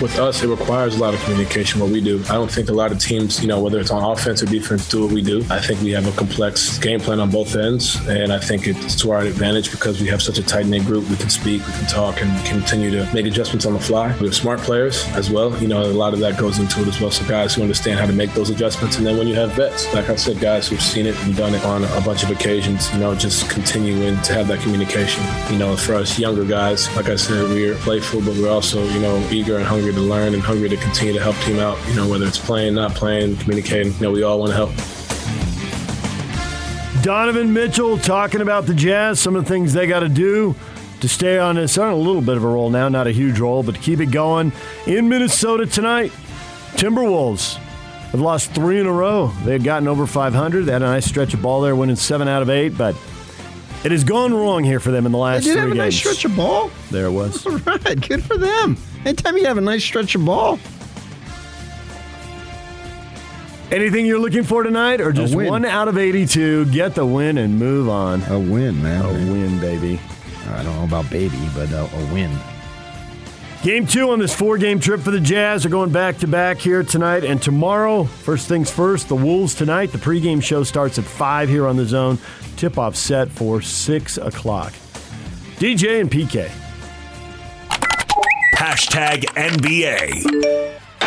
With us, it requires a lot of communication. What we do, I don't think a lot of teams, you know, whether it's on offense or defense, do what we do. I think we have a complex game plan on both ends, and I think it's to our advantage because we have such a tight knit group. We can speak, we can talk, and continue to make adjustments on the fly. We have smart players as well. You know, a lot of that goes into it as well. So guys who understand how to make those adjustments, and then when you have vets, like I said, guys who've seen it and done it on a bunch of occasions, you know, just continuing to have that communication. You know, for us younger guys, like I said, we're playful, but we're also, you know, eager and hungry to learn and hungry to continue to help team out. You know, whether it's playing, not playing, communicating. You know, we all want to help. Donovan Mitchell talking about the Jazz, some of the things they got to do to stay on this. On a little bit of a roll now, not a huge roll, but to keep it going. In Minnesota tonight, Timberwolves have lost three in a row. They had gotten over 500. They had a nice stretch of ball there, winning seven out of eight, but it has gone wrong here for them in the last They did three have a games. nice stretch of ball. there it was. All right, good for them. Anytime you have a nice stretch of ball, Anything you're looking for tonight, or just one out of 82? Get the win and move on. a win, man. A win, baby. I don't know about baby, but a, a win. Game two on this four game trip for the Jazz are going back to back here tonight and tomorrow. First things first, the Wolves tonight. The pregame show starts at 5 here on the zone. Tip off set for 6 o'clock. DJ and PK. Hashtag NBA.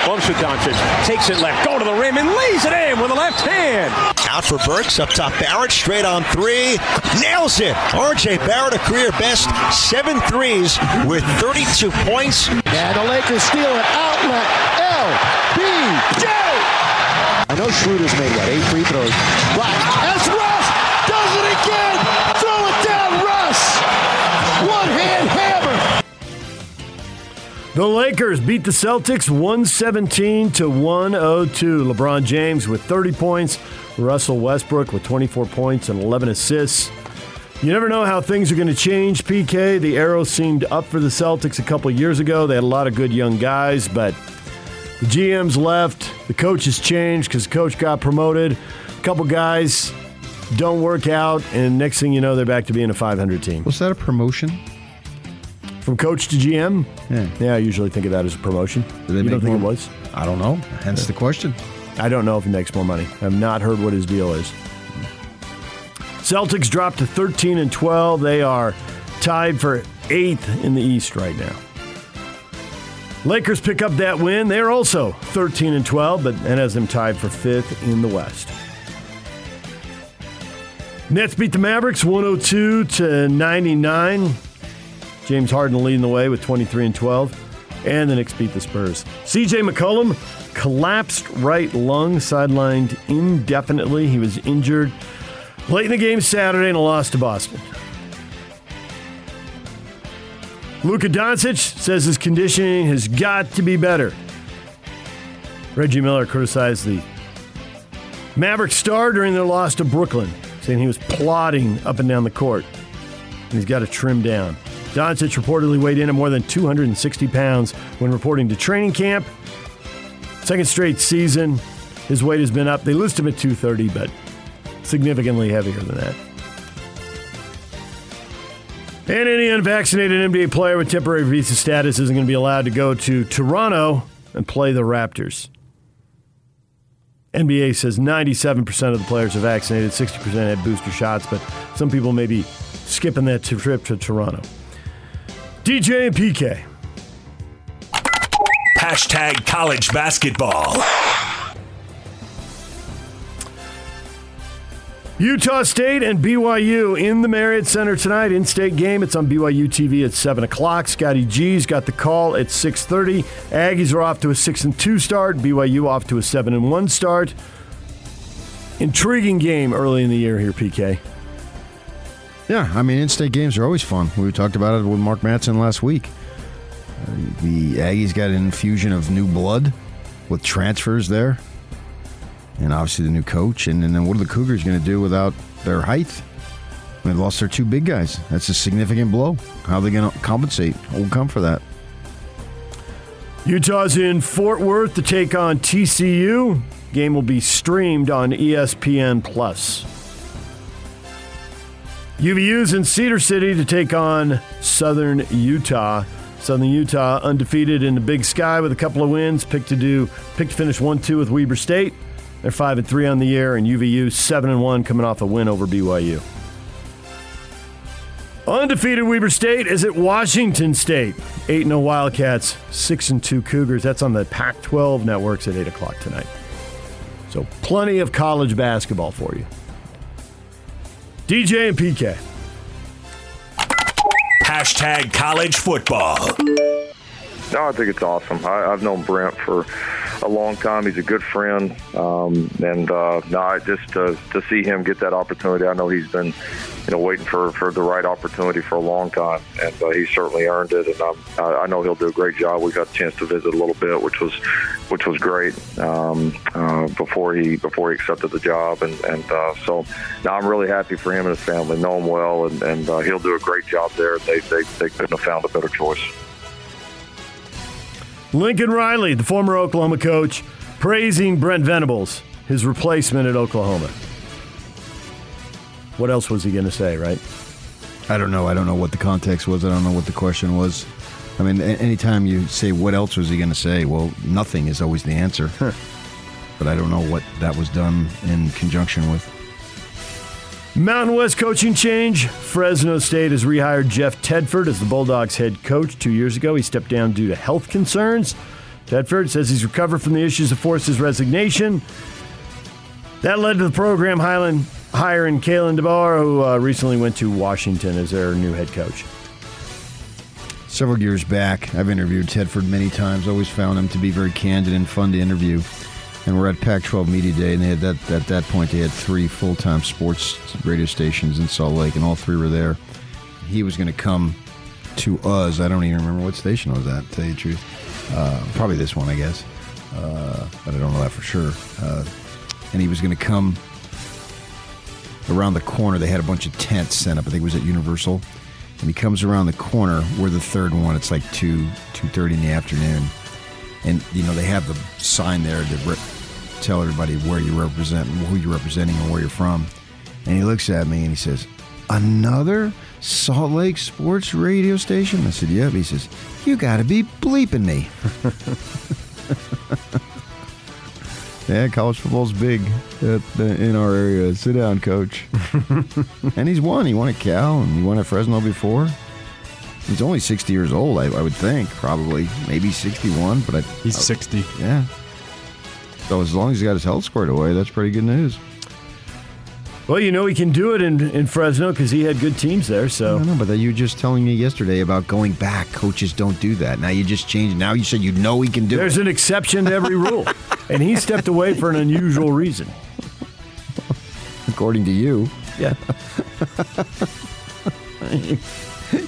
Bumps with Doncic, takes it left, go to the rim and lays it in with the left hand. Out for Burks, up top Barrett, straight on three. Nails it. RJ Barrett, a career best, seven threes with 32 points. And the Lakers steal it. Outlet. LBJ. I know Schroeder's made what eight free throws. Black. As Russ The Lakers beat the Celtics 117 to 102. LeBron James with 30 points, Russell Westbrook with 24 points and 11 assists. You never know how things are going to change, PK. The arrow seemed up for the Celtics a couple years ago. They had a lot of good young guys, but the GM's left. The coach has changed because the coach got promoted. A couple guys don't work out, and next thing you know, they're back to being a 500 team. Was that a promotion? From coach to GM? Yeah. Yeah, I usually think of that as a promotion. they you don't think more- it was? I don't know. Hence the question. I don't know if he makes more money. I've not heard what his deal is. Celtics dropped to 13 and 12. They are tied for eighth in the East right now. Lakers pick up that win. They're also 13 and 12, but that has them tied for fifth in the West. Nets beat the Mavericks 102 to 99. James Harden leading the way with 23 and 12. And the Knicks beat the Spurs. CJ McCollum collapsed right lung, sidelined indefinitely. He was injured late in the game Saturday and a loss to Boston. Luka Doncic says his conditioning has got to be better. Reggie Miller criticized the Maverick star during their loss to Brooklyn, saying he was plodding up and down the court. And he's got to trim down. Doncic reportedly weighed in at more than 260 pounds when reporting to training camp. Second straight season, his weight has been up. They list him at 230, but significantly heavier than that. And any unvaccinated NBA player with temporary visa status isn't going to be allowed to go to Toronto and play the Raptors. NBA says 97% of the players are vaccinated, 60% had booster shots, but some people may be skipping that trip to Toronto. DJ and PK. Hashtag college basketball. Utah State and BYU in the Marriott Center tonight. In-state game. It's on BYU TV at seven o'clock. Scotty G's got the call at six thirty. Aggies are off to a six and two start. BYU off to a seven and one start. Intriguing game early in the year here, PK. Yeah, I mean, in-state games are always fun. We talked about it with Mark Matson last week. The Aggies got an infusion of new blood with transfers there, and obviously the new coach. And, and then what are the Cougars going to do without their height? They lost their two big guys. That's a significant blow. How are they going to compensate? We'll come for that. Utah's in Fort Worth to take on TCU. Game will be streamed on ESPN Plus. UVU's in Cedar City to take on Southern Utah. Southern Utah undefeated in the Big Sky with a couple of wins. Picked to do picked to finish one two with Weber State. They're five and three on the year, and UVU seven and one coming off a win over BYU. Undefeated Weber State is at Washington State. 8 0 Wildcats, 6 and 2 Cougars. That's on the Pac 12 networks at 8 o'clock tonight. So, plenty of college basketball for you. DJ and PK. Hashtag college football. No, I think it's awesome. I, I've known Brent for a long time. He's a good friend, um, and uh, no, I just uh, to see him get that opportunity. I know he's been, you know, waiting for, for the right opportunity for a long time, and uh, he certainly earned it. And I'm, I, I know he'll do a great job. We got a chance to visit a little bit, which was which was great um, uh, before he before he accepted the job, and and uh, so now I'm really happy for him and his family. Know him well, and, and uh, he'll do a great job there. They, they they couldn't have found a better choice. Lincoln Riley, the former Oklahoma coach, praising Brent Venables, his replacement at Oklahoma. What else was he going to say, right? I don't know. I don't know what the context was. I don't know what the question was. I mean, anytime you say what else was he going to say, well, nothing is always the answer. but I don't know what that was done in conjunction with. Mountain West coaching change. Fresno State has rehired Jeff Tedford as the Bulldogs head coach. Two years ago, he stepped down due to health concerns. Tedford says he's recovered from the issues that forced his resignation. That led to the program hiring, hiring Kalen DeBoer, who uh, recently went to Washington as their new head coach. Several years back, I've interviewed Tedford many times. Always found him to be very candid and fun to interview. And we're at Pac-12 Media Day, and they had that at that point they had three full-time sports radio stations in Salt Lake, and all three were there. He was going to come to us. I don't even remember what station was at. To tell you the truth, uh, probably this one, I guess, uh, but I don't know that for sure. Uh, and he was going to come around the corner. They had a bunch of tents set up. I think it was at Universal. And he comes around the corner. We're the third one. It's like two two thirty in the afternoon, and you know they have the sign there to re- tell everybody where you represent, who you're representing, and where you're from. And he looks at me and he says, "Another Salt Lake sports radio station?" I said, "Yep." He says, "You got to be bleeping me." Yeah, college football's big at, uh, in our area. Sit down, coach. and he's won. He won at Cal and he won at Fresno before. He's only 60 years old, I, I would think, probably. Maybe 61, but I. He's 60. Yeah. So as long as he got his health squared away, that's pretty good news. Well, you know he can do it in, in Fresno because he had good teams there. So I know, but you were just telling me yesterday about going back. Coaches don't do that. Now you just changed. Now you said you know he can do there's it. There's an exception to every rule, and he stepped away for an unusual reason. according to you. Yeah.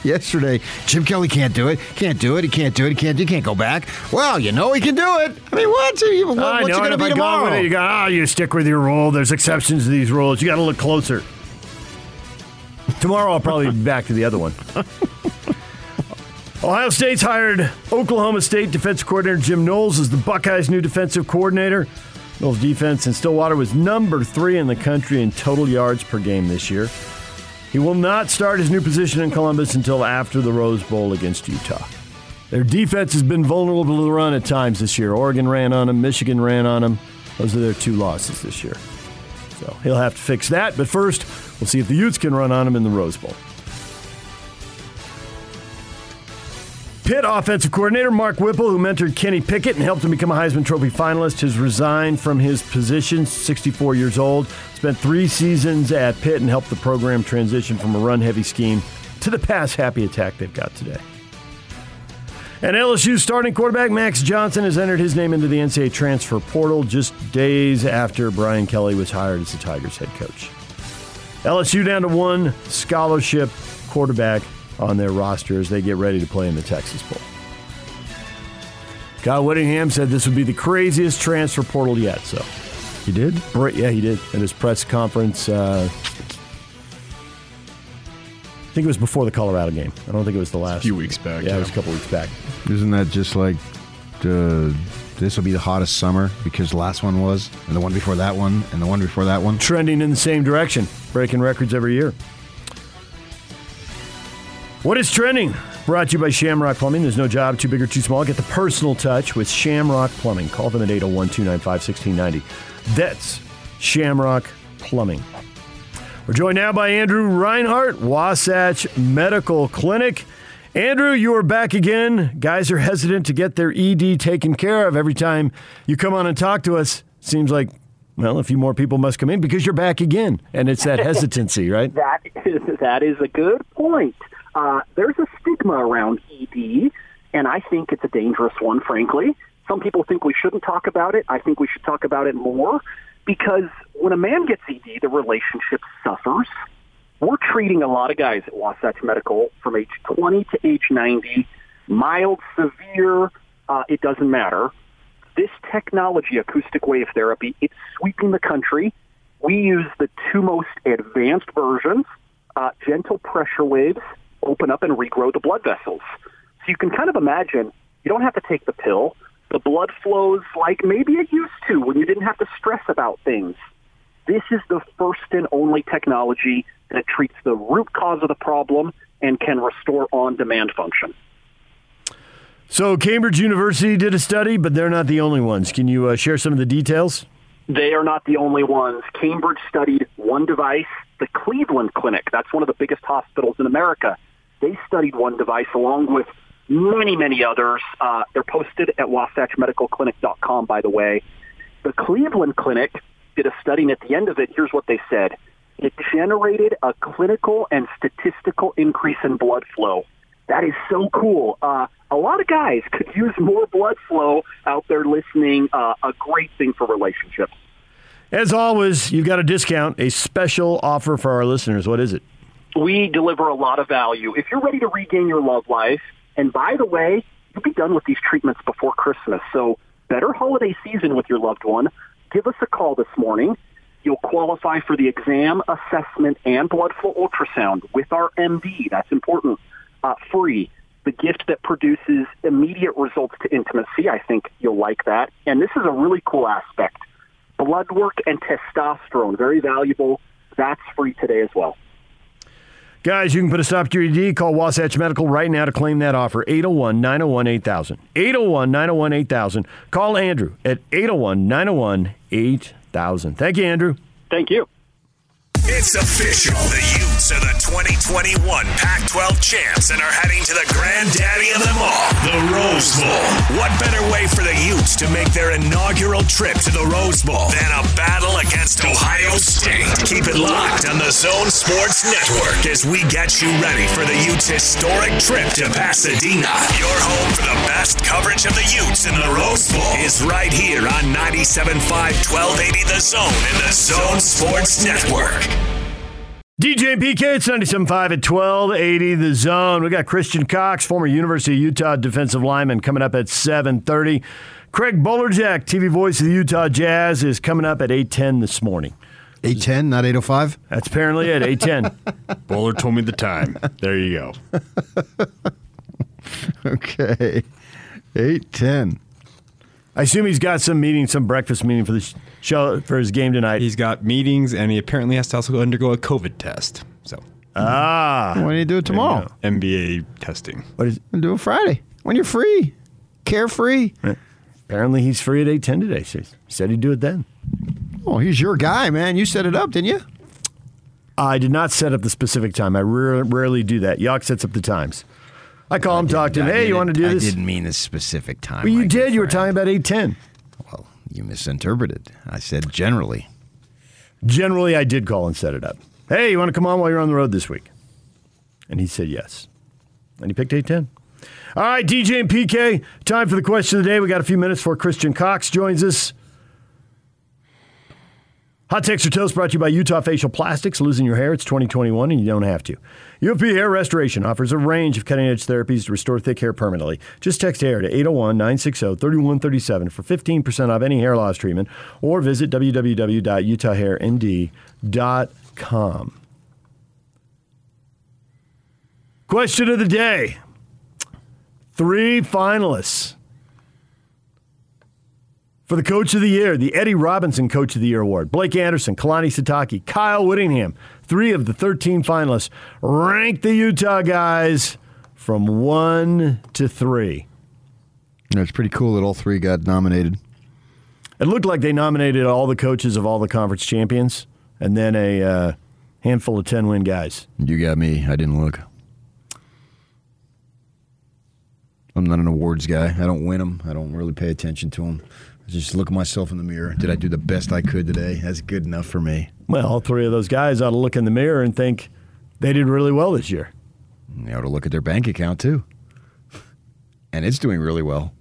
Yesterday, Jim Kelly can't do it. Can't do it. He can't do it. He can't. He can't go back. Well, you know he can do it. I mean, what's he? What, I what's know. and going to be tomorrow? it, you got. oh, ah, you stick with your rule. There's exceptions to these rules. You got to look closer. Tomorrow, I'll probably be back to the other one. Ohio State's hired Oklahoma State defensive coordinator Jim Knowles as the Buckeyes' new defensive coordinator. Knowles' defense in Stillwater was number three in the country in total yards per game this year. He will not start his new position in Columbus until after the Rose Bowl against Utah. Their defense has been vulnerable to the run at times this year. Oregon ran on them, Michigan ran on them. Those are their two losses this year. So he'll have to fix that. But first, we'll see if the Utes can run on him in the Rose Bowl. Pitt offensive coordinator Mark Whipple, who mentored Kenny Pickett and helped him become a Heisman Trophy finalist, has resigned from his position, 64 years old. Spent three seasons at Pitt and helped the program transition from a run heavy scheme to the pass happy attack they've got today. And LSU starting quarterback Max Johnson has entered his name into the NCAA transfer portal just days after Brian Kelly was hired as the Tigers head coach. LSU down to one scholarship quarterback on their roster as they get ready to play in the Texas Bowl. Kyle Whittingham said this would be the craziest transfer portal yet, so He did? Yeah, he did at his press conference. Uh, I think it was before the Colorado game. I don't think it was the last. A few weeks back. Yeah, yeah. it was a couple weeks back. Isn't that just like uh, this will be the hottest summer because the last one was, and the one before that one, and the one before that one? Trending in the same direction, breaking records every year. What is trending? Brought to you by Shamrock Plumbing. There's no job too big or too small. Get the personal touch with Shamrock Plumbing. Call them at 801 295 1690. That's Shamrock Plumbing. We're joined now by Andrew Reinhardt, Wasatch Medical Clinic. Andrew, you are back again. Guys are hesitant to get their ED taken care of every time you come on and talk to us. Seems like, well, a few more people must come in because you're back again. And it's that hesitancy, right? that is that is a good point. Uh, there's a stigma around ED, and I think it's a dangerous one. Frankly, some people think we shouldn't talk about it. I think we should talk about it more because when a man gets ED, the relationship suffers. We're treating a lot of guys at Wasatch Medical from age 20 to age 90, mild, severe. Uh, it doesn't matter. This technology, acoustic wave therapy, it's sweeping the country. We use the two most advanced versions. Uh, gentle pressure waves open up and regrow the blood vessels. So you can kind of imagine you don't have to take the pill. The blood flows like maybe it used to when you didn't have to stress about things. This is the first and only technology that treats the root cause of the problem and can restore on-demand function. So, Cambridge University did a study, but they're not the only ones. Can you uh, share some of the details? They are not the only ones. Cambridge studied one device. The Cleveland Clinic, that's one of the biggest hospitals in America, they studied one device along with many, many others. Uh, they're posted at wasatchmedicalclinic.com, by the way. The Cleveland Clinic did a study, and at the end of it, here's what they said. It generated a clinical and statistical increase in blood flow. That is so cool. Uh, a lot of guys could use more blood flow out there listening. Uh, a great thing for relationships. As always, you've got a discount, a special offer for our listeners. What is it? We deliver a lot of value. If you're ready to regain your love life, and by the way, you'll be done with these treatments before Christmas. So better holiday season with your loved one. Give us a call this morning. You'll qualify for the exam, assessment, and blood flow ultrasound with our MD. That's important. Uh, free. The gift that produces immediate results to intimacy. I think you'll like that. And this is a really cool aspect. Blood work and testosterone, very valuable. That's free today as well. Guys, you can put a stop to your ED. Call Wasatch Medical right now to claim that offer. 801 901 8000. 801 901 8000. Call Andrew at 801 901 8000. Thank you, Andrew. Thank you. It's official. The Utes are the 2021 Pac 12 champs and are heading to the granddaddy of them all, the Rose Bowl. What better way for the Utes to make their inaugural trip to the Rose Bowl than a battle against Ohio State? Keep it locked on the Zone Sports Network as we get you ready for the Utes' historic trip to Pasadena. Your home for the best coverage of the Utes in the Rose Bowl is right here on 97.5 1280 The Zone in the Zone Sports Network. DJ and PK, it's 97.5 at 1280 The Zone. We got Christian Cox, former University of Utah defensive lineman, coming up at 730. Craig Bolerjack, TV voice of the Utah Jazz, is coming up at 810 this morning. 810, not 805? That's apparently it, 810. Bowler told me the time. There you go. Okay. 810. I assume he's got some meeting, some breakfast meeting for the show for his game tonight. He's got meetings, and he apparently has to also undergo a COVID test. So ah, Why don't you do it tomorrow? NBA testing. what is? And do it Friday when you're free. Carefree. Apparently, he's free at 810 today. So he said he'd do it then. Oh, he's your guy, man. You set it up, didn't you? I did not set up the specific time. I rare, rarely do that. Yock sets up the times. I call him, talk to him. Hey, you want to do I this? I didn't mean a specific time. Well, you my did. You were talking about 810. Well, you misinterpreted. I said generally. Generally, I did call and set it up. Hey, you want to come on while you're on the road this week? And he said yes. And he picked 810. All right, DJ and PK, time for the question of the day. We got a few minutes before Christian Cox joins us. Hot Takes or Toast brought to you by Utah Facial Plastics. Losing your hair, it's 2021 and you don't have to. UFP Hair Restoration offers a range of cutting edge therapies to restore thick hair permanently. Just text hair to 801 960 3137 for 15% off any hair loss treatment or visit www.utahhairnd.com. Question of the day Three finalists for the Coach of the Year, the Eddie Robinson Coach of the Year Award. Blake Anderson, Kalani Sitake, Kyle Whittingham, three of the 13 finalists. Rank the Utah guys from one to three. Yeah, it's pretty cool that all three got nominated. It looked like they nominated all the coaches of all the conference champions and then a uh, handful of 10 win guys. You got me. I didn't look. I'm not an awards guy. I don't win them. I don't really pay attention to them. I just look at myself in the mirror. Did I do the best I could today? That's good enough for me. Well, all three of those guys ought to look in the mirror and think they did really well this year. They ought to look at their bank account too. And it's doing really well.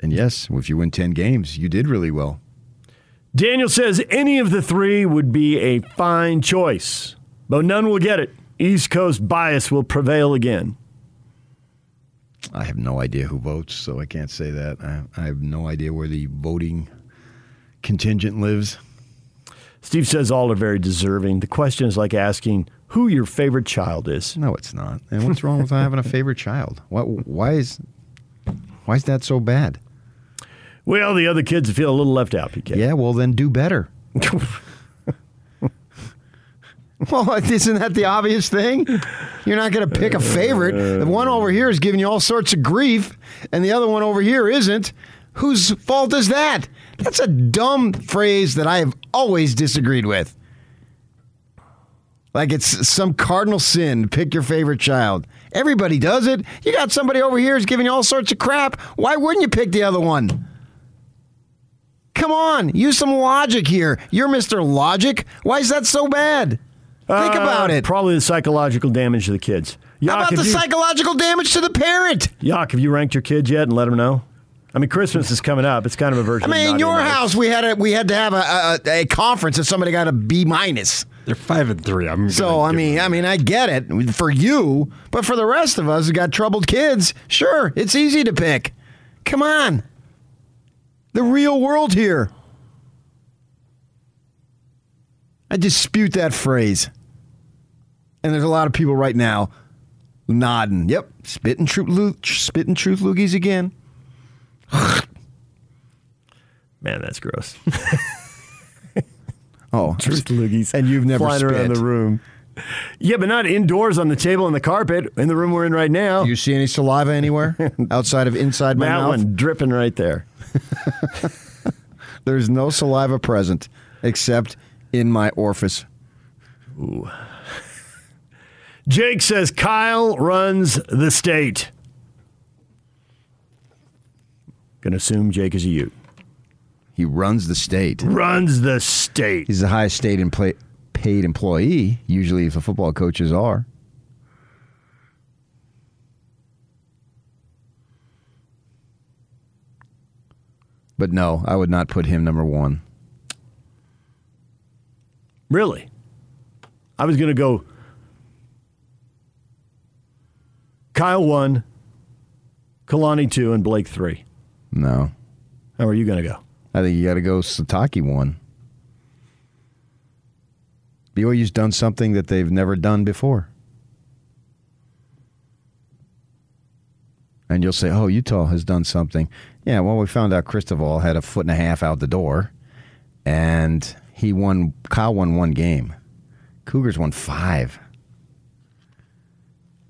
And yes, if you win 10 games, you did really well. Daniel says any of the three would be a fine choice, but none will get it. East Coast bias will prevail again. I have no idea who votes, so I can't say that. I, I have no idea where the voting contingent lives. Steve says all are very deserving. The question is like asking who your favorite child is. No, it's not. And what's wrong with having a favorite child? Why, why is why is that so bad? Well, the other kids feel a little left out, PK. Yeah, well then do better. well, isn't that the obvious thing? You're not going to pick a favorite. The one over here is giving you all sorts of grief, and the other one over here isn't. Whose fault is that? That's a dumb phrase that I have always disagreed with. Like it's some cardinal sin to pick your favorite child. Everybody does it. You got somebody over here who's giving you all sorts of crap. Why wouldn't you pick the other one? Come on, use some logic here. You're Mr. Logic. Why is that so bad? Think Uh, about it. Probably the psychological damage to the kids. How about the you, psychological damage to the parent? Yock, have you ranked your kids yet and let them know? I mean, Christmas is coming up. It's kind of a version. I mean, of in your house, we had a, we had to have a, a, a conference, and somebody got a B minus. They're five and three. I'm So I mean, I mean, I get it for you, but for the rest of us who got troubled kids, sure, it's easy to pick. Come on, the real world here. I dispute that phrase, and there's a lot of people right now nodding. Yep, spitting truth, lo- spitting truth loogies again. Man, that's gross. Oh, Truth loogies. and you've never flying around spit. the room. Yeah, but not indoors on the table and the carpet in the room we're in right now. Do you see any saliva anywhere outside of inside my that mouth? one dripping right there. There's no saliva present except in my orifice. Jake says Kyle runs the state. Gonna assume Jake is a Ute. He runs the state. Runs the state. He's the highest state and play, paid employee, usually, if the football coaches are. But no, I would not put him number one. Really? I was gonna go Kyle one, Kalani two, and Blake three. No. How are you gonna go? I think you got to go Sitake one. BYU's done something that they've never done before. And you'll say, oh, Utah has done something. Yeah, well, we found out Cristobal had a foot and a half out the door, and he won, Kyle won one game. Cougars won five.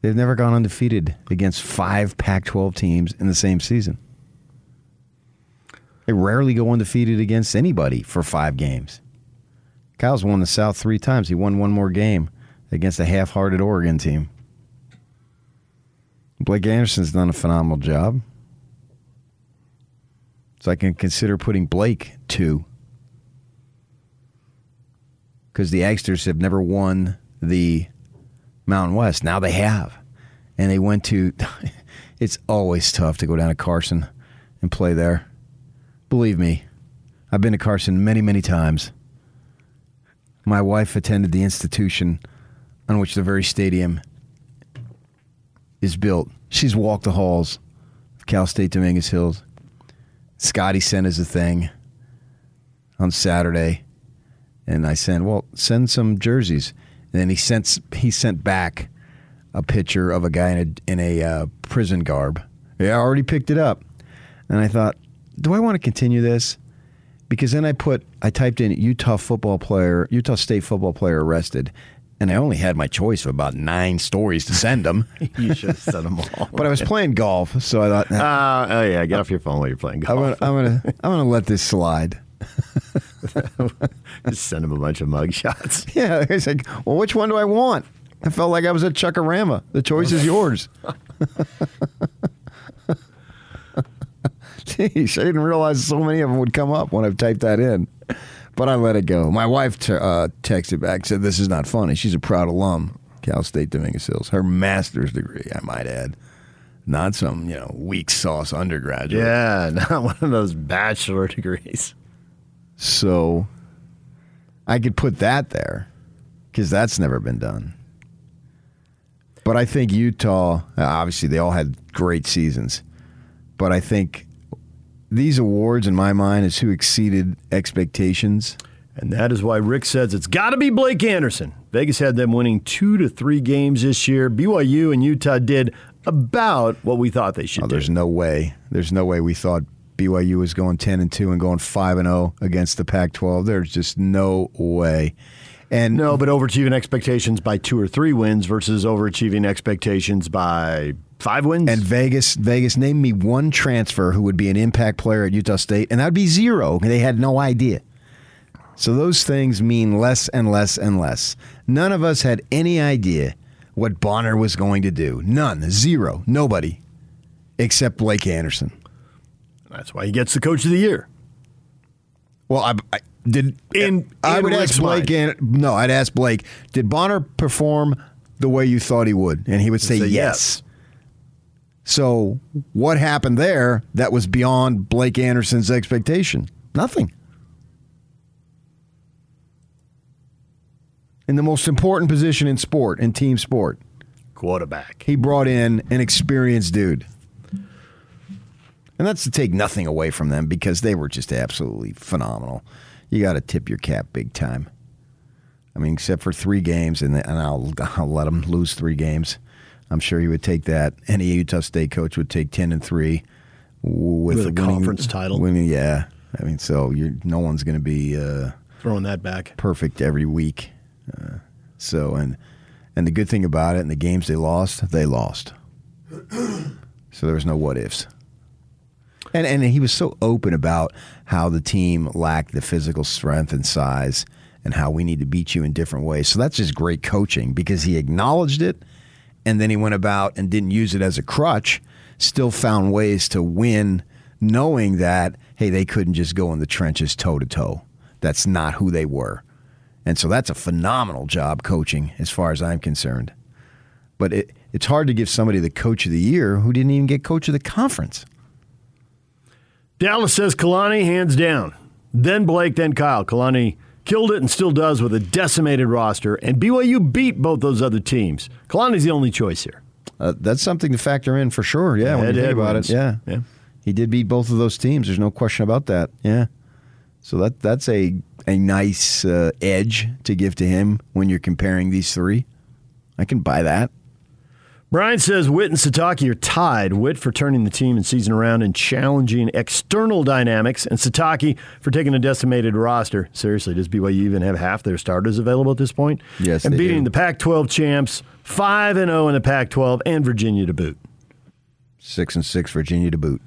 They've never gone undefeated against five Pac 12 teams in the same season. They rarely go undefeated against anybody for five games. Kyle's won the South three times. He won one more game against a half hearted Oregon team. Blake Anderson's done a phenomenal job. So I can consider putting Blake two. Because the Agsters have never won the Mountain West. Now they have. And they went to. It's always tough to go down to Carson and play there. Believe me, I've been to Carson many, many times. My wife attended the institution on which the very stadium is built. She's walked the halls of Cal State Dominguez Hills. Scotty sent us a thing on Saturday, and I sent, well, send some jerseys. And then he sent he sent back a picture of a guy in a in a uh, prison garb. Yeah, I already picked it up, and I thought, do I want to continue this? Because then I put I typed in Utah football player, Utah State football player arrested, and I only had my choice of about nine stories to send them. you should have sent them all. but I was playing golf, so I thought, uh, oh yeah, get off your phone while you're playing golf. I'm gonna, I'm gonna, I'm gonna let this slide. Just send him a bunch of mug shots. Yeah, it's like, well, which one do I want? I felt like I was at Chuckarama. The choice is yours. Jeez, I didn't realize so many of them would come up when I typed that in. But I let it go. My wife t- uh, texted back, said, This is not funny. She's a proud alum, Cal State Dominguez Hills. Her master's degree, I might add. Not some, you know, weak sauce undergraduate. Yeah, not one of those bachelor degrees. So I could put that there because that's never been done. But I think Utah, uh, obviously, they all had great seasons. But I think these awards, in my mind, is who exceeded expectations. And that is why Rick says it's got to be Blake Anderson. Vegas had them winning two to three games this year. BYU and Utah did about what we thought they should oh, do. There's no way. There's no way we thought BYU was going 10 and 2 and going 5 and 0 against the Pac 12. There's just no way. And no, but overachieving expectations by two or three wins versus overachieving expectations by five wins. And Vegas, Vegas, name me one transfer who would be an impact player at Utah State, and that would be zero. They had no idea. So those things mean less and less and less. None of us had any idea what Bonner was going to do. None, zero, nobody, except Blake Anderson. That's why he gets the coach of the year. Well, I, I did. In, I in would Rick's ask Blake. And, no, I'd ask Blake. Did Bonner perform the way you thought he would? And he would say, Say yes. So what happened there that was beyond Blake Anderson's expectation? Nothing. In the most important position in sport, in team sport, quarterback. he brought in an experienced dude. And that's to take nothing away from them because they were just absolutely phenomenal. You got to tip your cap big time. I mean, except for three games, and, and I'll, I'll let them lose three games. I'm sure he would take that. Any Utah State coach would take ten and three with, With a winning- conference title. Winning, yeah. I mean, so you're no one's going to be uh, Throwing that back. perfect every week. Uh, so and and the good thing about it, in the games they lost, they lost. So there was no what ifs. And and he was so open about how the team lacked the physical strength and size and how we need to beat you in different ways. So that's just great coaching because he acknowledged it and then he went about and didn't use it as a crutch, still found ways to win knowing that hey, they couldn't just go in the trenches toe to toe. That's not who they were. And so that's a phenomenal job coaching as far as I'm concerned. But it, it's hard to give somebody the coach of the year who didn't even get coach of the conference. Dallas says Kalani hands down. Then Blake, then Kyle. Kalani killed it and still does with a decimated roster, and BYU beat both those other teams. Kalani's the only choice here. Uh, that's something to factor in for sure. Yeah, when you think about wins. it. Yeah. Yeah. He did beat both of those teams. There's no question about that. Yeah. So that that's a a nice uh, edge to give to him when you're comparing these three. I can buy that. Brian says Witt and Sitake are tied. Witt for turning the team and season around and challenging external dynamics, and Sitake for taking a decimated roster. Seriously, does BYU even have half their starters available at this point? Yes, and beating do. the Pac-12 champs, five and zero in the Pac-12, and Virginia to boot. Six and six, Virginia to boot.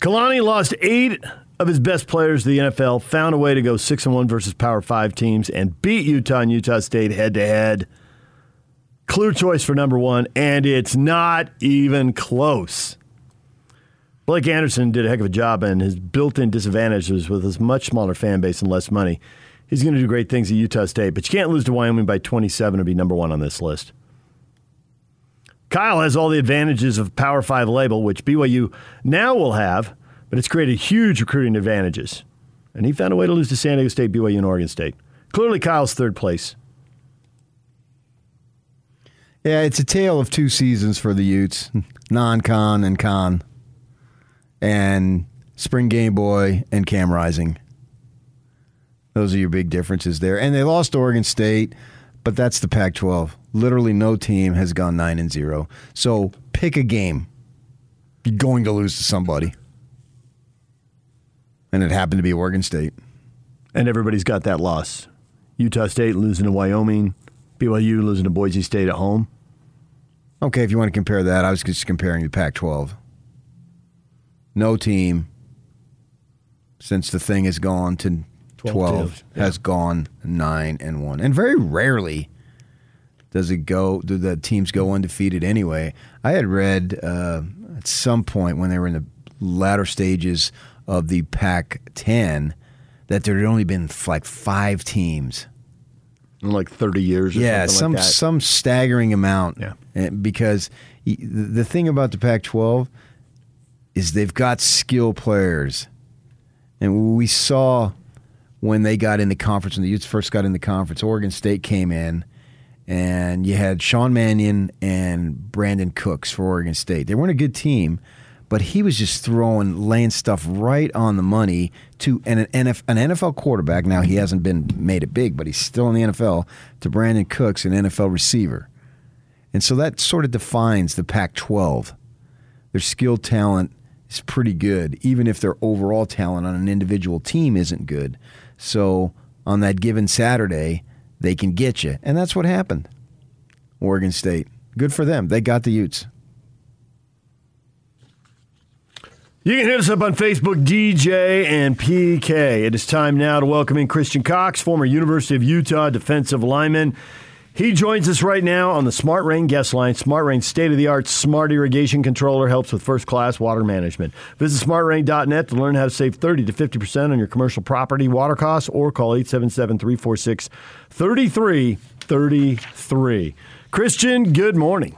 Kalani lost eight of his best players the NFL, found a way to go six and one versus Power Five teams, and beat Utah and Utah State head to head. Clear choice for number one, and it's not even close. Blake Anderson did a heck of a job, and his built-in disadvantages with his much smaller fan base and less money. He's going to do great things at Utah State, but you can't lose to Wyoming by 27 to be number one on this list. Kyle has all the advantages of Power Five label, which BYU now will have, but it's created huge recruiting advantages. And he found a way to lose to San Diego State, BYU, and Oregon State. Clearly, Kyle's third place. Yeah, it's a tale of two seasons for the Utes non con and con, and Spring Game Boy and Cam Rising. Those are your big differences there. And they lost Oregon State, but that's the Pac 12. Literally, no team has gone 9 and 0. So pick a game. You're going to lose to somebody. And it happened to be Oregon State. And everybody's got that loss. Utah State losing to Wyoming, BYU losing to Boise State at home. Okay, if you want to compare that, I was just comparing the Pac 12. No team since the thing has gone to 12, 12 yeah. has gone 9 and 1. And very rarely does it go do the teams go undefeated anyway. I had read uh, at some point when they were in the latter stages of the Pac 10 that there had only been like 5 teams in like 30 years yeah, some like some staggering amount. Yeah. Eh, because the thing about the Pac 12 is they've got skill players. And we saw when they got in the conference, when the Utes first got in the conference, Oregon State came in, and you had Sean Mannion and Brandin Cooks for Oregon State. They weren't a good team, but he was just throwing, laying stuff right on the money to an, an NFL quarterback. Now, he hasn't been made it big, but he's still in the NFL, to Brandin Cooks, an NFL receiver. And so that sort of defines the Pac 12. Their skill talent is pretty good, even if their overall talent on an individual team isn't good. So on that given Saturday, they can get you. And that's what happened. Oregon State. Good for them. They got the Utes. You can hit us up on Facebook, DJ and PK. It is time now to welcome in Christian Cox, former University of Utah defensive lineman. He joins us right now on the Smart Rain guest line. Smart Rain state of the art smart irrigation controller helps with first class water management. Visit smartrain.net to learn how to save 30 to 50% on your commercial property water costs or call 877 346 3333. Christian, good morning.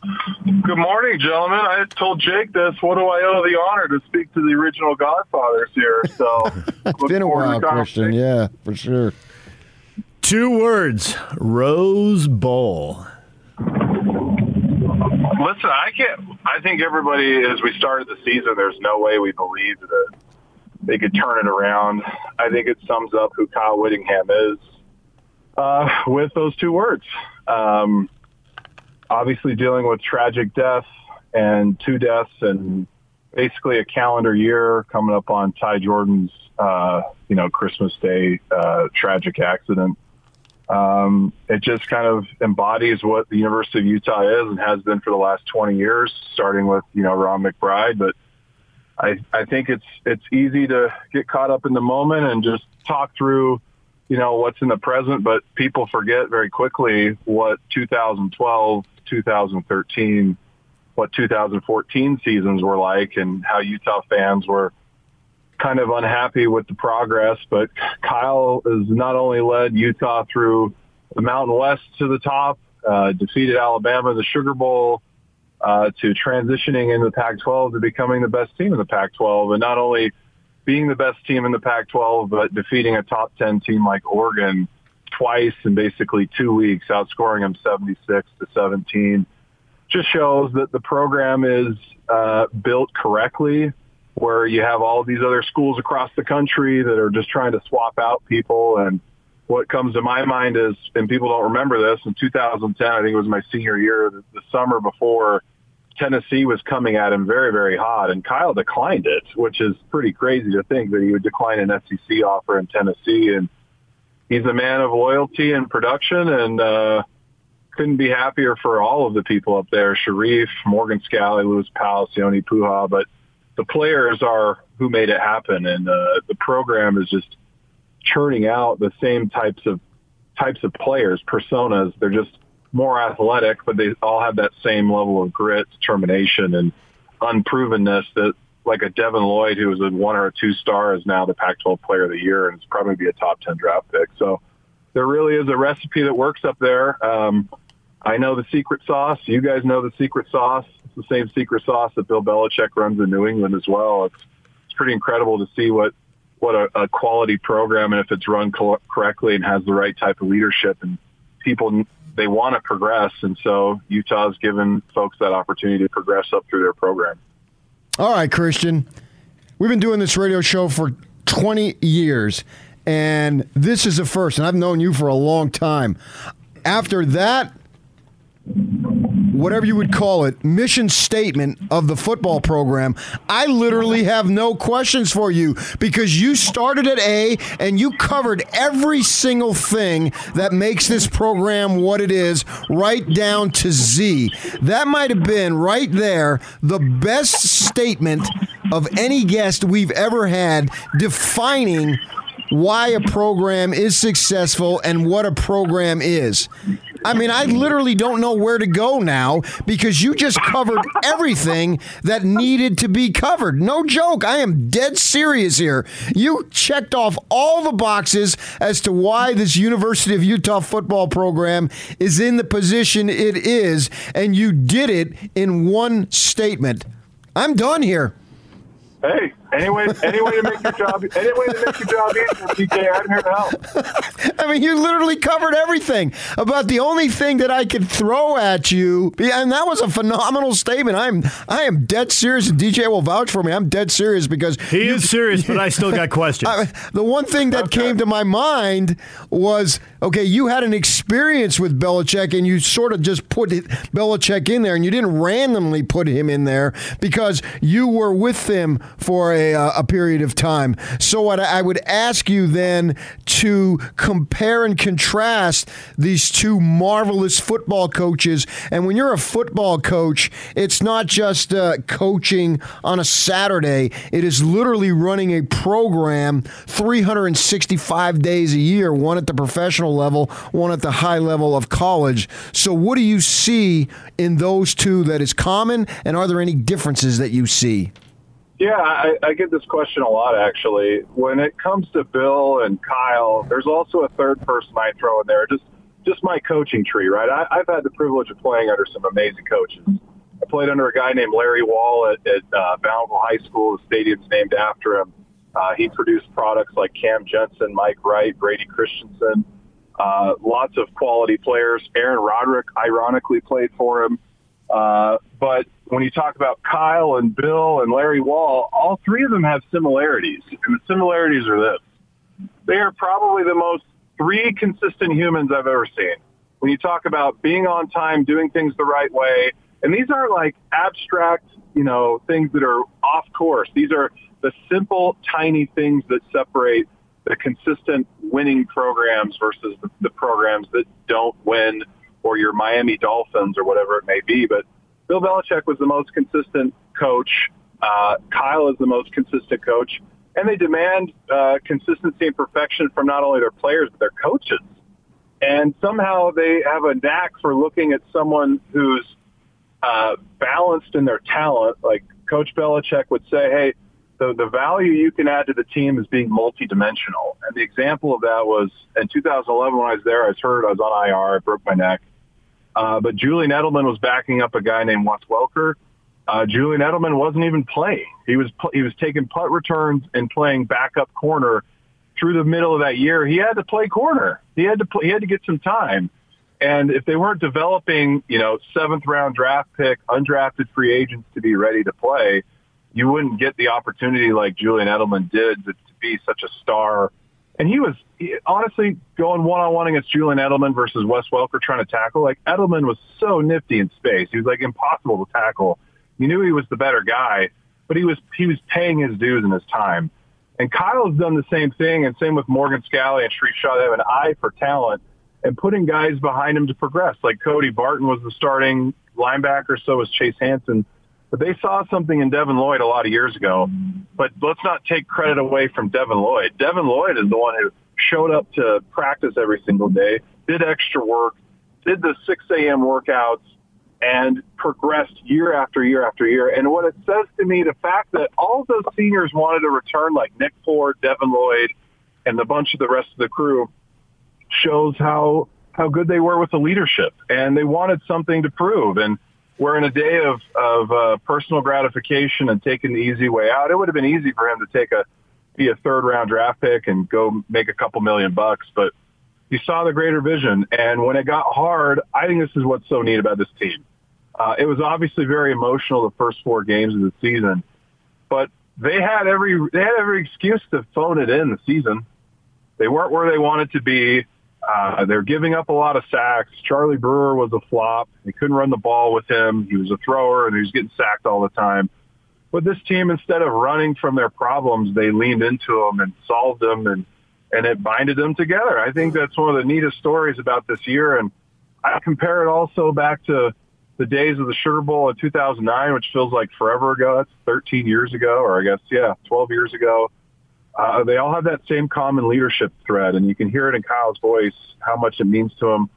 Good morning, gentlemen. I told Jake this. What do I owe the honor to speak to the original Godfathers here? So it's been a while, Christian. Yeah, for sure. Two words: Rose Bowl. Listen, I can't. I think everybody, as we started the season, there's no way we believed that they could turn it around. I think it sums up who Kyle Whittingham is uh, with those two words. Um, obviously dealing with tragic deaths and two deaths and basically a calendar year coming up on Ty Jordan's, uh, you know, Christmas Day uh, tragic accident. Um, it just kind of embodies what the University of Utah is and has been for the last 20 years, starting with, you know, Ron McBride. But I, I think it's, it's easy to get caught up in the moment and just talk through, you know, what's in the present, but people forget very quickly what 2012 2013, what 2014 seasons were like and how Utah fans were kind of unhappy with the progress. But Kyle has not only led Utah through the Mountain West to the top, uh, defeated Alabama in the Sugar Bowl, uh, to transitioning in the Pac-12 to becoming the best team in the Pac-12, and not only being the best team in the Pac-12, but defeating a top 10 team like Oregon twice in basically two weeks, outscoring them 76 to 17. Just shows that the program is uh, built correctly, where you have all these other schools across the country that are just trying to swap out people. And what comes to my mind is, and people don't remember this, in 2010, I think it was my senior year, the, the summer before, Tennessee was coming at him very, very hot, and Kyle declined it, which is pretty crazy to think that he would decline an SEC offer in Tennessee. And he's a man of loyalty and production, and uh, couldn't be happier for all of the people up there: Sharif, Morgan Scalley, Lewis Powell, Sione Pouha. But the players are who made it happen, and uh, the program is just churning out the same types of types of players, personas. They're just more athletic, but they all have that same level of grit, determination, and unprovenness that like a Devin Lloyd, who was a one or a two star, is now the Pac-12 Player of the Year, and it's probably be a top ten draft pick. So there really is a recipe that works up there. Um, I know the secret sauce. You guys know the secret sauce. It's the same secret sauce that Bill Belichick runs in New England as well. It's it's pretty incredible to see what what a, a quality program and if it's run co- correctly and has the right type of leadership and people they want to progress and so Utah's given folks that opportunity to progress up through their program. All right, Christian. We've been doing this radio show for 20 years, and this is the first, and I've known you for a long time. After that whatever you would call it, mission statement of the football program, I literally have no questions for you because you started at A and you covered every single thing that makes this program what it is, right down to Z. That might have been right there the best statement of any guest we've ever had defining why a program is successful and what a program is. I mean, I literally don't know where to go now because you just covered everything that needed to be covered. No joke. I am dead serious here. You checked off all the boxes as to why this University of Utah football program is in the position it is, and you did it in one statement. I'm done here. Hey, anyway, any way to make your job, any way to make your job easier, PK, I'm here to help. I mean, you literally covered everything. About the only thing that I could throw at you, and that was a phenomenal statement. I'm, I am dead serious, and DJ will vouch for me. I'm dead serious because he you, is serious, but I still got questions. I, the one thing that okay. came to my mind was, okay, you had an experience with Belichick, and you sort of just put Belichick in there, and you didn't randomly put him in there because you were with him for a, uh, a period of time. So, what I would ask you then to compare and contrast these two marvelous football coaches. And when you're a football coach, it's not just uh, coaching on a Saturday, it is literally running a program 365 days a year, one at the professional level, one at the high level of college. So, what do you see in those two that is common, and are there any differences that you see? Yeah, I, I get this question a lot actually. When it comes to Bill and Kyle, there's also a third person I throw in there. Just just my coaching tree, right? I, I've had the privilege of playing under some amazing coaches. I played under a guy named Larry Wall at, at uh, Bountiful High School. The stadium's named after him. Uh, he produced products like Cam Jensen, Mike Wright, Brady Christensen, uh, lots of quality players. Aaron Roderick, ironically, played for him. Uh, but when you talk about Kyle and Bill and Larry Wall, all three of them have similarities. And the similarities are this. They are probably the most three consistent humans I've ever seen. When you talk about being on time, doing things the right way, and these aren't like abstract, you know, things that are off course. These are the simple, tiny things that separate the consistent winning programs versus the, the programs that don't win or your Miami Dolphins or whatever it may be. But Bill Belichick was the most consistent coach. Uh, Kyle is the most consistent coach. And they demand uh, consistency and perfection from not only their players, but their coaches. And somehow they have a knack for looking at someone who's uh, balanced in their talent. Like Coach Belichick would say, hey, the, the value you can add to the team is being multidimensional. And the example of that was in 2011 when I was there, I was hurt, I was on IR, I broke my neck. Uh, but Julian Edelman was backing up a guy named Wes Welker. Uh, Julian Edelman wasn't even playing. He was he was taking punt returns and playing backup corner through the middle of that year. He had to play corner. He had to play, he had to get some time. And if they weren't developing, you know, seventh round draft pick, undrafted free agents to be ready to play, you wouldn't get the opportunity like Julian Edelman did to, to be such a star and he was honestly going one on one against Julian Edelman versus Wes Welker trying to tackle. Like Edelman was so nifty in space. He was like impossible to tackle. You knew he was the better guy, but he was he was paying his dues in his time. And Kyle's done the same thing, and same with Morgan Scalley and Street Shaw. They have an eye for talent and putting guys behind him to progress. Like Cody Barton was the starting linebacker, so was Chase Hansen but they saw something in Devin Lloyd a lot of years ago. But let's not take credit away from Devin Lloyd. Devin Lloyd is the one who showed up to practice every single day, did extra work, did the 6 a.m. workouts, and progressed year after year after year. And what it says to me, the fact that all those seniors wanted to return, like Nick Ford, Devin Lloyd, and the bunch of the rest of the crew, shows how how good they were with the leadership, and they wanted something to prove. And we're in a day of of uh, personal gratification and taking the easy way out. It would have been easy for him to take a be a third round draft pick and go make a couple million bucks, but he saw the greater vision. And when it got hard, I think this is what's so neat about this team. Uh, it was obviously very emotional the first four games of the season, but they had every they had every excuse to phone it in the season. They weren't where they wanted to be. Uh, they're giving up a lot of sacks. Charlie Brewer was a flop. They couldn't run the ball with him. He was a thrower and he was getting sacked all the time. But this team, instead of running from their problems, they leaned into them and solved them and, and it binded them together. I think that's one of the neatest stories about this year. And I compare it also back to the days of the Sugar Bowl in 2009, which feels like forever ago. That's 13 years ago, or I guess, yeah, 12 years ago. Uh, they all have that same common leadership thread, and you can hear it in Kyle's voice how much it means to him.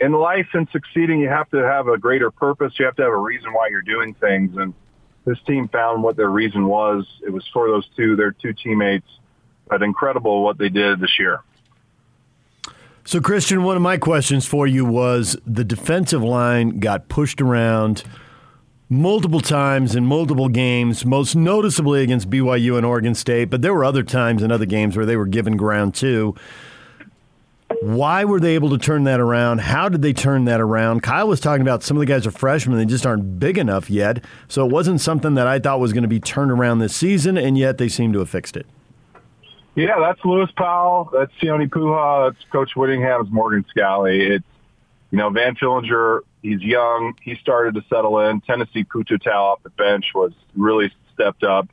In life and succeeding, you have to have a greater purpose. You have to have a reason why you're doing things, and this team found what their reason was. It was for those two, their two teammates. But incredible what they did this year. So, Christian, one of my questions for you was the defensive line got pushed around multiple times in multiple games, most noticeably against BYU and Oregon State, but there were other times in other games where they were given ground too. Why were they able to turn that around? How did they turn that around? Kyle was talking about some of the guys are freshmen, they just aren't big enough yet. So it wasn't something that I thought was going to be turned around this season, and yet they seem to have fixed it. Yeah, that's Lewis Powell. That's Sione Pouha. That's Coach Whittingham's Morgan Scalley. It's, you know, Van Fillinger, he's young. He started to settle in. Tennessee Pututau off the bench was really stepped up.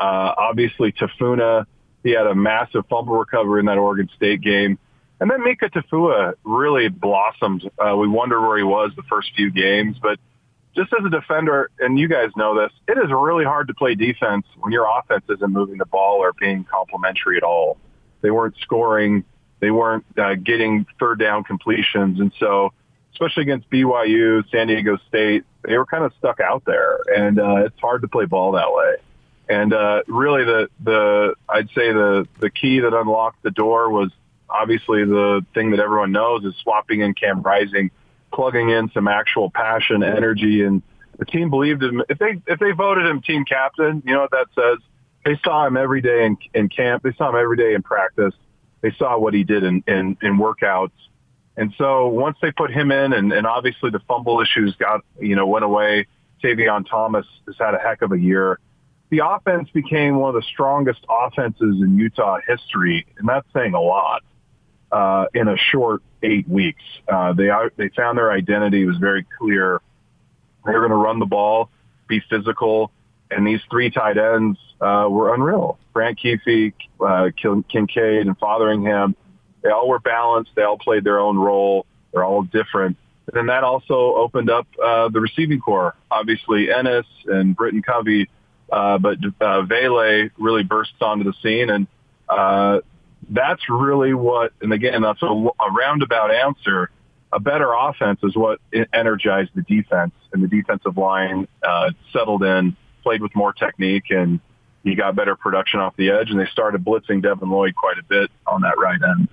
Uh, obviously, Tafuna, he had a massive fumble recovery in that Oregon State game. And then Mika Tafua really blossomed. Uh, we wondered where he was the first few games, but just as a defender, and you guys know this, it is really hard to play defense when your offense isn't moving the ball or being complementary at all. They weren't scoring. They weren't uh, getting third down completions. And so, especially against BYU, San Diego State, they were kind of stuck out there. And uh, it's hard to play ball that way. And uh, really, the the I'd say the the key that unlocked the door was obviously the thing that everyone knows is swapping in Cam Rising plugging in some actual passion, energy, and the team believed him. If they if they voted him team captain, you know what that says. They saw him every day in, in camp. They saw him every day in practice. They saw what he did in, in, in workouts. And so once they put him in, and, and obviously the fumble issues got you know went away. Tavion Thomas has had a heck of a year. The offense became one of the strongest offenses in Utah history, and that's saying a lot uh, in a short eight weeks. Uh, they they found their identity was very clear. They're going to run the ball, be physical, and these three tight ends uh, were unreal. Brant Kuithe, uh, Kincaid, and Fotheringham. They all were balanced. They all played their own role. They're all different. And then that also opened up uh, the receiving core. Obviously, Ennis and Britton Covey, uh, but uh, Vele really bursts onto the scene, and uh, that's really what, and again, that's a, a roundabout answer. A better offense is what energized the defense, and the defensive line uh, settled in, played with more technique, and he got better production off the edge, and they started blitzing Devin Lloyd quite a bit on that right end.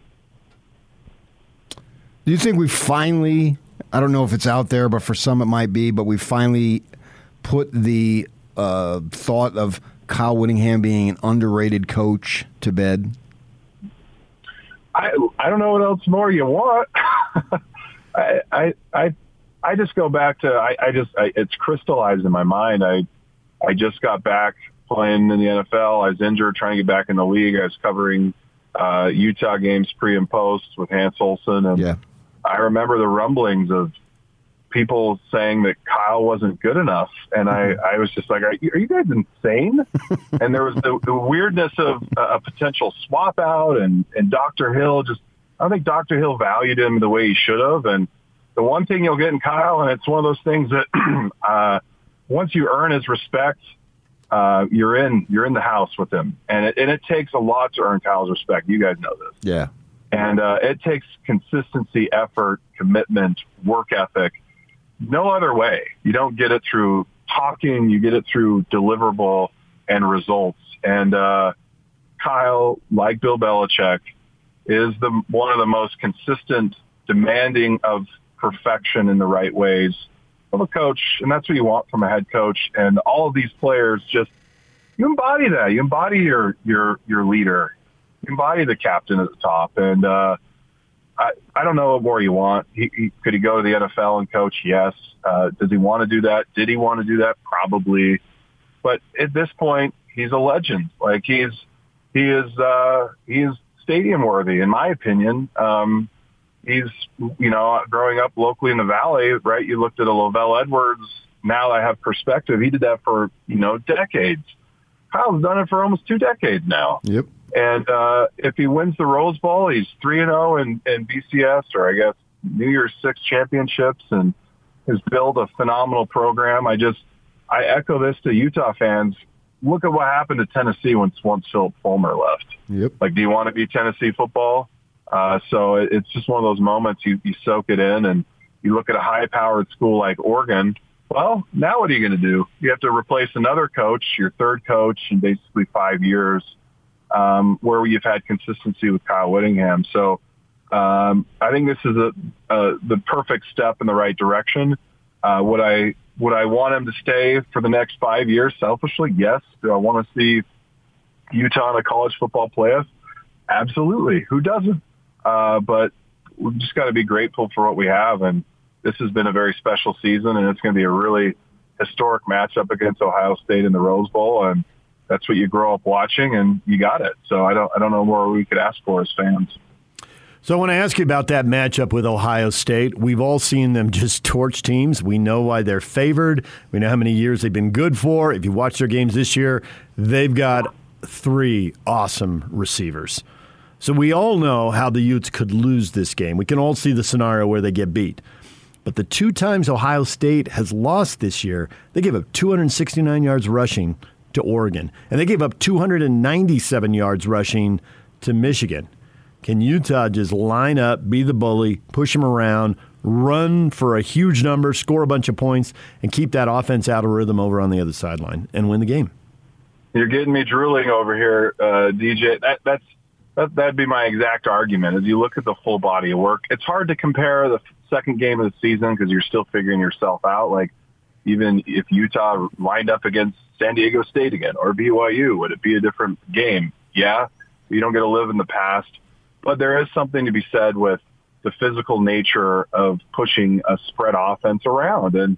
Do you think we finally, I don't know if it's out there, but for some it might be, but we finally put the uh, thought of Kyle Whittingham being an underrated coach to bed? I I don't know what else more you want. I, I I I just go back to I, I just I, it's crystallized in my mind. I I just got back playing in the NFL. I was injured, trying to get back in the league. I was covering uh, Utah games pre and post with Hans Olsen, and yeah. I remember the rumblings of people saying that Kyle wasn't good enough, and I, mm-hmm. I was just like, "Are you, are you guys insane?" and there was the, the weirdness of a potential swap out, and and Dr. Hill just, I don't think Dr. Hill valued him the way he should have, and the one thing you'll get in Kyle, and it's one of those things that uh, once you earn his respect, uh, you're in you're in the house with him, and it, and it takes a lot to earn Kyle's respect. You guys know this. Yeah. And uh, it takes consistency, effort, commitment, work ethic no other way. You don't get it through talking. You get it through deliverable and results. And uh, Kyle, like Bill Belichick, is the one of the most consistent demanding of perfection in the right ways of a coach, and that's what you want from a head coach. And all of these players just you embody that. You embody your your your leader. Embody the captain at the top. And uh, I I don't know what more you want. He, he, could he go to the NFL and coach? Yes. Uh, does he want to do that? Did he want to do that? Probably. But at this point, he's a legend. Like he's he is uh, he is stadium worthy, in my opinion. Um, he's you know growing up locally in the valley, right? You looked at a LaVell Edwards. Now I have perspective. He did that for you know decades. Kyle's done it for almost two decades now. Yep. And uh, if he wins the Rose Bowl, he's three and zero oh in, in BCS, or I guess New Year's Six championships, and has built a phenomenal program. I just I echo this to Utah fans. Look at what happened to Tennessee once once Phillip Fulmer left. Yep. Like, do you want to be Tennessee football? Uh, so it, it's just one of those moments you, you soak it in, and you look at a high-powered school like Oregon well, now what are you going to do? You have to replace another coach, your third coach in basically five years, um, where you've had consistency with Kyle Whittingham. So um, I think this is a, a, the perfect step in the right direction. Uh, would I would I want him to stay for the next five years? Selfishly, yes. Do I want to see Utah in a college football playoff? Absolutely. Who doesn't? Uh, but we've just got to be grateful for what we have and this has been a very special season, and it's going to be a really historic matchup against Ohio State in the Rose Bowl, and that's what you grow up watching, and you got it. So I don't I don't know more we could ask for as fans. So I want to ask you about that matchup with Ohio State. We've all seen them just torch teams. We know why they're favored. We know how many years they've been good for. If you watch their games this year, they've got three awesome receivers. So we all know how the Utes could lose this game. We can all see the scenario where they get beat. But the two times Ohio State has lost this year, they gave up 269 yards rushing to Oregon, and they gave up 297 yards rushing to Michigan. Can Utah just line up, be the bully, push them around, run for a huge number, score a bunch of points, and keep that offense out of rhythm over on the other sideline and win the game? You're getting me drooling over here, uh, DJ. That, that's that, that'd be my exact argument. As you look at the full body of work, it's hard to compare the second game of the season because you're still figuring yourself out. Like even if Utah lined up against San Diego State again or BYU, would it be a different game? Yeah, you don't get to live in the past, but there is something to be said with the physical nature of pushing a spread offense around. And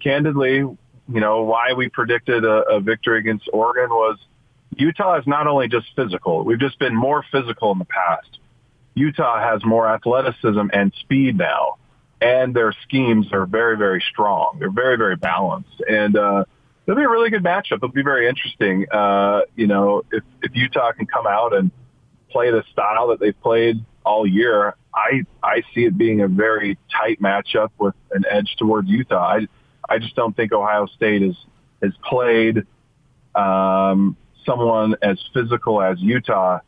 candidly, you know, why we predicted a, a victory against Oregon was Utah is not only just physical. We've just been more physical in the past. Utah has more athleticism and speed now and their schemes are very, very strong. They're very, very balanced, and uh, it'll be a really good matchup. It'll be very interesting. Uh, you know, if if Utah can come out and play the style that they've played all year, I I see it being a very tight matchup with an edge towards Utah. I I just don't think Ohio State is has played um, someone as physical as Utah,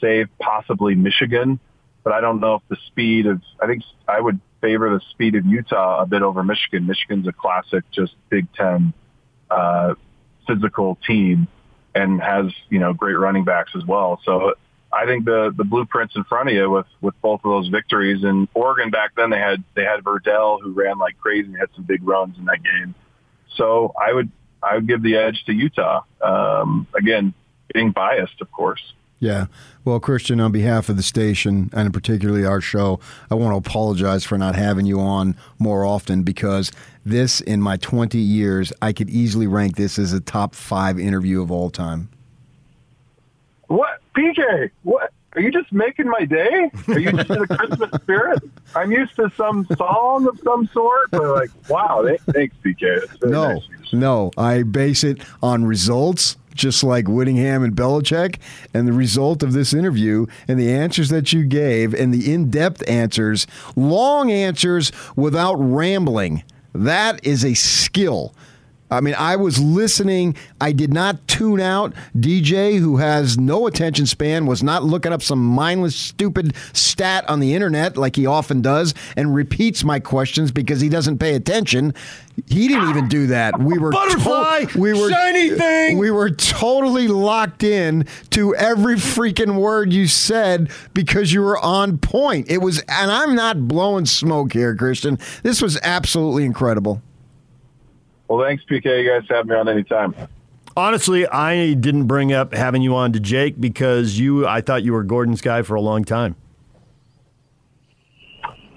save possibly Michigan. But I don't know if the speed of I think I would favor the speed of Utah a bit over Michigan. Michigan's a classic, just Big Ten uh, physical team and has you know great running backs as well. So I think the the blueprints in front of you with with both of those victories. And Oregon back then they had they had Verdell who ran like crazy and had some big runs in that game. So I would I would give the edge to Utah. Um, again, being biased, of course. Yeah. Well, Christian, on behalf of the station and particularly our show, I want to apologize for not having you on more often because this, in my 20 years, I could easily rank this as a top five interview of all time. What? PJ, what? Are you just making my day? Are you just in a Christmas spirit? I'm used to some song of some sort, but like, wow, thanks, PK. No, nice no, I base it on results just like Whittingham and Belichick. And the result of this interview and the answers that you gave and the in depth answers, long answers without rambling, that is a skill I mean, I was listening. I did not tune out. DJ, who has no attention span, was not looking up some mindless, stupid stat on the internet like he often does and repeats my questions because he doesn't pay attention. He didn't even do that. We were Butterfly, to- we were shiny thing. We were totally locked in to every freaking word you said because you were on point. It was, and I'm not blowing smoke here, Christian. This was absolutely incredible. Well, thanks, PK. You guys have me on anytime. Honestly, I didn't bring up having you on to Jake because you. I thought you were Gordon's guy for a long time,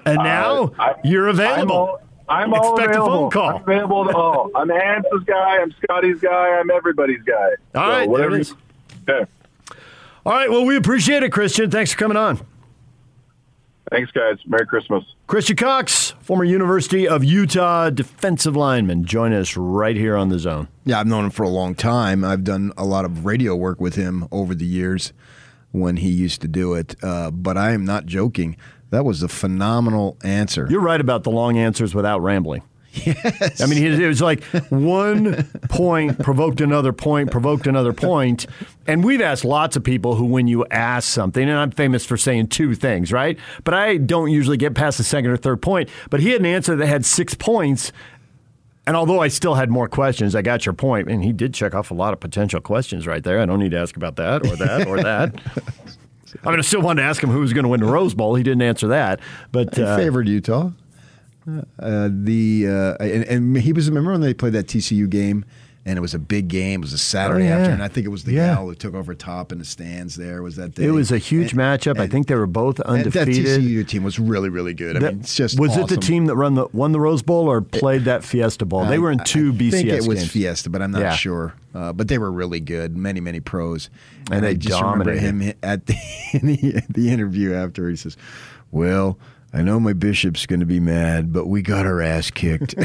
and now Uh, I- you're I'm available. all, I'm all Expect a available. phone call. I'm available to all. I'm Hans's guy. I'm Scotty's guy. I'm everybody's guy. All right, there whatever it you- Okay. All right. Well, we appreciate it, Christian. Thanks for coming on. Thanks, guys. Merry Christmas. Christian Cox, former University of Utah defensive lineman, join us right here on the zone. Yeah, I've known him for a long time. I've done a lot of radio work with him over the years when he used to do it. Uh, but I am not joking. That was a phenomenal answer. You're right about the long answers without rambling. Yes. I mean, it was like one point provoked another point, provoked another point. And we've asked lots of people who, when you ask something, and I'm famous for saying two things, right? But I don't usually get past the second or third point. But he had an answer that had six points. And although I still had more questions, I got your point. And he did check off a lot of potential questions right there. I don't need to ask about that or that or that. I mean, I still wanted to ask him who was going to win the Rose Bowl. He didn't answer that. But He uh, favored Utah. Uh, the uh, and, and he was remember when they played that TCU game and it was a big game. It was a Saturday Oh, yeah. afternoon. I think it was the Yeah. gal who took over top in the stands. There was that. Day. It was a huge And- matchup. I think they were both undefeated. that. TCU team was really really good. I That- mean, it's just was it the team that run the won the Rose Bowl or played that Fiesta Bowl? They I- were in two I BCS think it was games. Fiesta, but I'm not Yeah. sure. Uh, but they were really good. Many, many pros. And they I just remember dominated. him at the, the the interview after. He says, "Well, I know my bishop's going to be mad, but we got our ass kicked."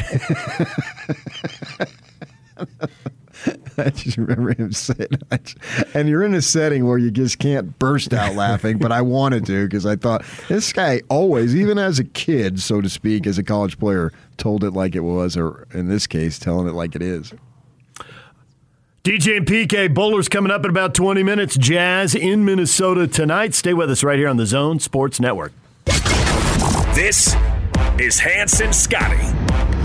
I just remember him saying that. And you're in a setting where you just can't burst out laughing, but I wanted to because I thought this guy always, even as a kid, so to speak, as a college player, told it like it was, or in this case, telling it like it is. DJ and PK Bowlers coming up in about 20 minutes. Jazz in Minnesota tonight. Stay with us right here on the Zone Sports Network. This is Hanson Scotty.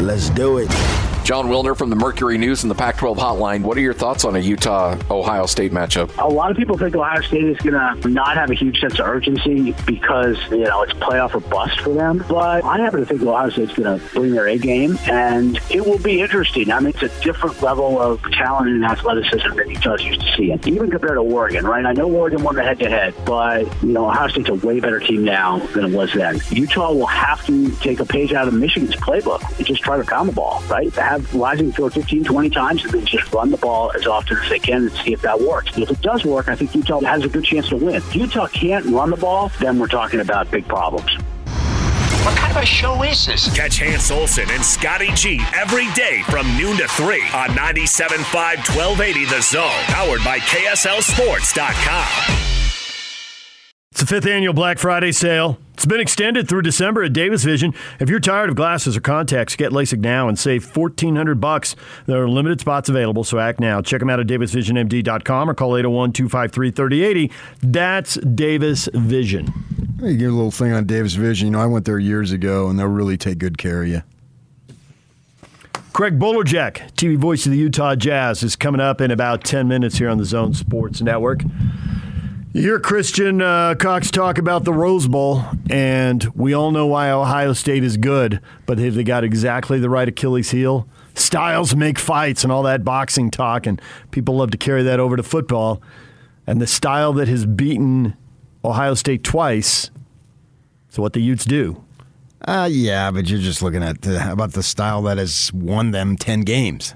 Let's do it. Jon Wilner from the Mercury News and the Pac 12 Hotline. What are your thoughts on a Utah Ohio State matchup? A lot of people think Ohio State is going to not have a huge sense of urgency because, you know, it's playoff or bust for them. But I happen to think Ohio State's going to bring their A game, and it will be interesting. I mean, it's a different level of talent and athleticism than Utah's used to seeing, even compared to Oregon, right? I know Oregon won the head-to-head, but, you know, Ohio State's a way better team now than it was then. Utah will have to take a page out of Michigan's playbook and just try to pound the ball, right? Have Rising throw 15, 20 times and then just run the ball as often as they can and see if that works. If it does work, I think Utah has a good chance to win. If Utah can't run the ball, then we're talking about big problems. What kind of a show is this? Catch Hans Olsen and Scotty G every day from noon to 3 on 97.5 1280 The Zone. Powered by KSLSports.com. It's the fifth annual Black Friday sale. It's been extended through December at Davis Vision. If you're tired of glasses or contacts, get LASIK now and save fourteen hundred bucks. There are limited spots available, so act now. Check them out at davisvisionmd.com or call 801-253-3080. That's Davis Vision. Hey, give a little thing on Davis Vision. You know, I went there years ago, and they'll really take good care of you. Craig Bolerjack, TV voice of the Utah Jazz, is coming up in about 10 minutes here on the Zone Sports Network. You hear Christian uh, Cox talk about the Rose Bowl, and we all know why Ohio State is good, but have they got exactly the right Achilles heel? Styles make fights and all that boxing talk, and people love to carry that over to football. And the style that has beaten Ohio State twice is what the Utes do. Uh, yeah, but you're just looking at the, about the style that has won them 10 games.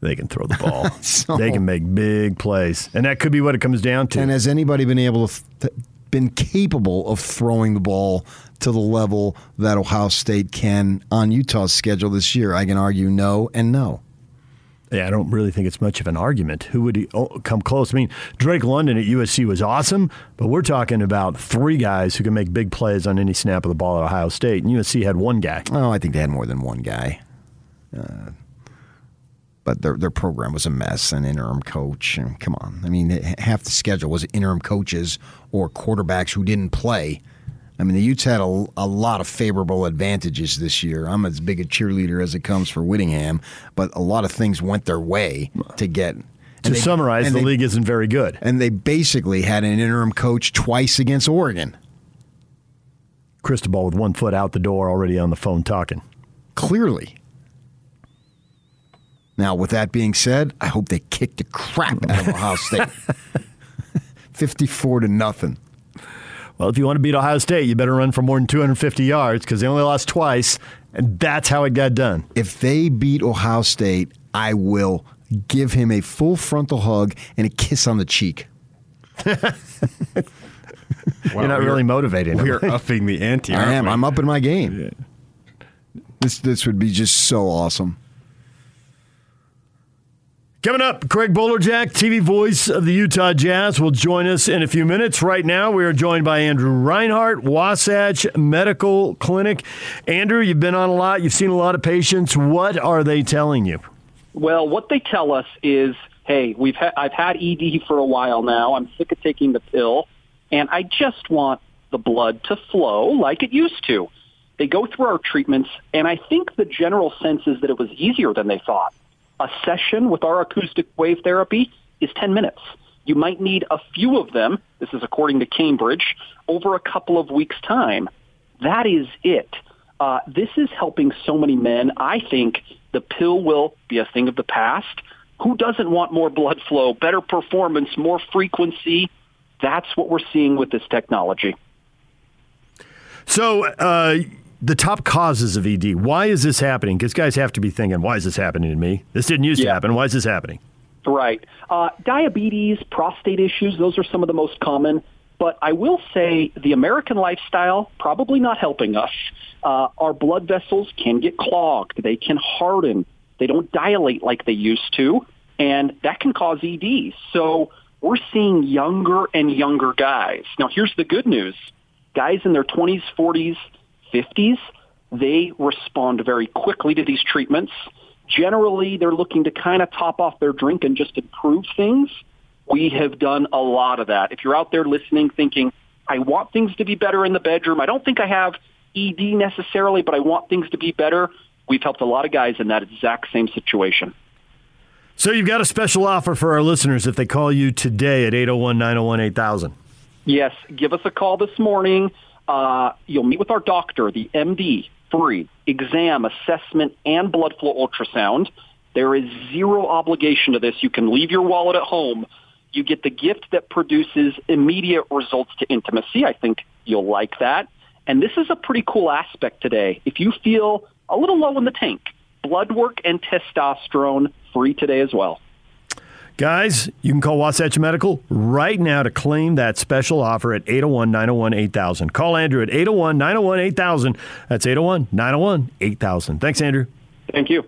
They can throw the ball. they can make big plays, and that could be what it comes down to. And has anybody been able to, th- been capable of throwing the ball to the level that Ohio State can on Utah's schedule this year? I can argue no and no. Yeah, I don't really think it's much of an argument. Who would he oh, come close? I mean, Drake London at USC was awesome, but we're talking about three guys who can make big plays on any snap of the ball at Ohio State, and USC had one guy. Oh, I think they had more than one guy. Uh, but their their program was a mess. An interim coach, and come on, I mean, half the schedule was interim coaches or quarterbacks who didn't play. I mean, the Utes had a, a lot of favorable advantages this year. I'm as big a cheerleader as it comes for Whittingham, but a lot of things went their way to get. To they- summarize, the they- league isn't very good. and they basically had an interim coach twice against Oregon. Cristobal with one foot out the door, already on the phone talking. Clearly. Now, with that being said, I hope they kick the crap out of Ohio State. 54 to nothing. Well, if you want to beat Ohio State, you better run for more than 250 yards because they only lost twice, and that's how it got done. If they beat Ohio State, I will give him a full frontal hug and a kiss on the cheek. You're not really motivating them. We are upping the ante. I am. we? I'm up in my game. This this would be just so awesome. Coming up, Craig Bolerjack, TV voice of the Utah Jazz, will join us in a few minutes. Right now, we are joined by Andrew Reinhardt, Wasatch Medical Clinic. Andrew, you've been on a lot. You've seen a lot of patients. What are they telling you? Well, what they tell us is, hey, we've ha- I've had ED for a while now. I'm sick of taking the pill, and I just want the blood to flow like it used to. They go through our treatments, and I think the general sense is that it was easier than they thought. A session with our acoustic wave therapy is 10 minutes. You might need a few of them, this is according to Cambridge, over a couple of weeks' time. That is it. Uh, this is helping so many men. I think the pill will be a thing of the past. Who doesn't want more blood flow, better performance, more frequency? That's what we're seeing with this technology. So, uh, the top causes of ED. Why is this happening? Because guys have to be thinking, why is this happening to me? This didn't used to happen. Why is this happening? Right. Uh, diabetes, prostate issues, those are some of the most common. But I will say the American lifestyle probably not helping us. Uh, our blood vessels can get clogged. They can harden. They don't dilate like they used to. And that can cause ED. So we're seeing younger and younger guys. Now, here's the good news. Guys in their 20s, 40s, 50s, they respond very quickly to these treatments. Generally, they're looking to kind of top off their drink and just improve things. We have done a lot of that. If you're out there listening thinking, I want things to be better in the bedroom, I don't think I have ED necessarily, but I want things to be better, we've helped a lot of guys in that exact same situation. So, you've got a special offer for our listeners if they call you today at 801 901 8000. Yes, give us a call this morning. Uh, you'll meet with our doctor, the MD, free exam, assessment, and blood flow ultrasound. There is zero obligation to this. You can leave your wallet at home. You get the gift that produces immediate results to intimacy. I think you'll like that. And this is a pretty cool aspect today. If you feel a little low in the tank, blood work and testosterone free today as well. Guys, you can call Wasatch Medical right now to claim that special offer at 801 901 8000. Call Andrew at 801 901 8000. That's 801 901 8000. Thanks, Andrew. Thank you.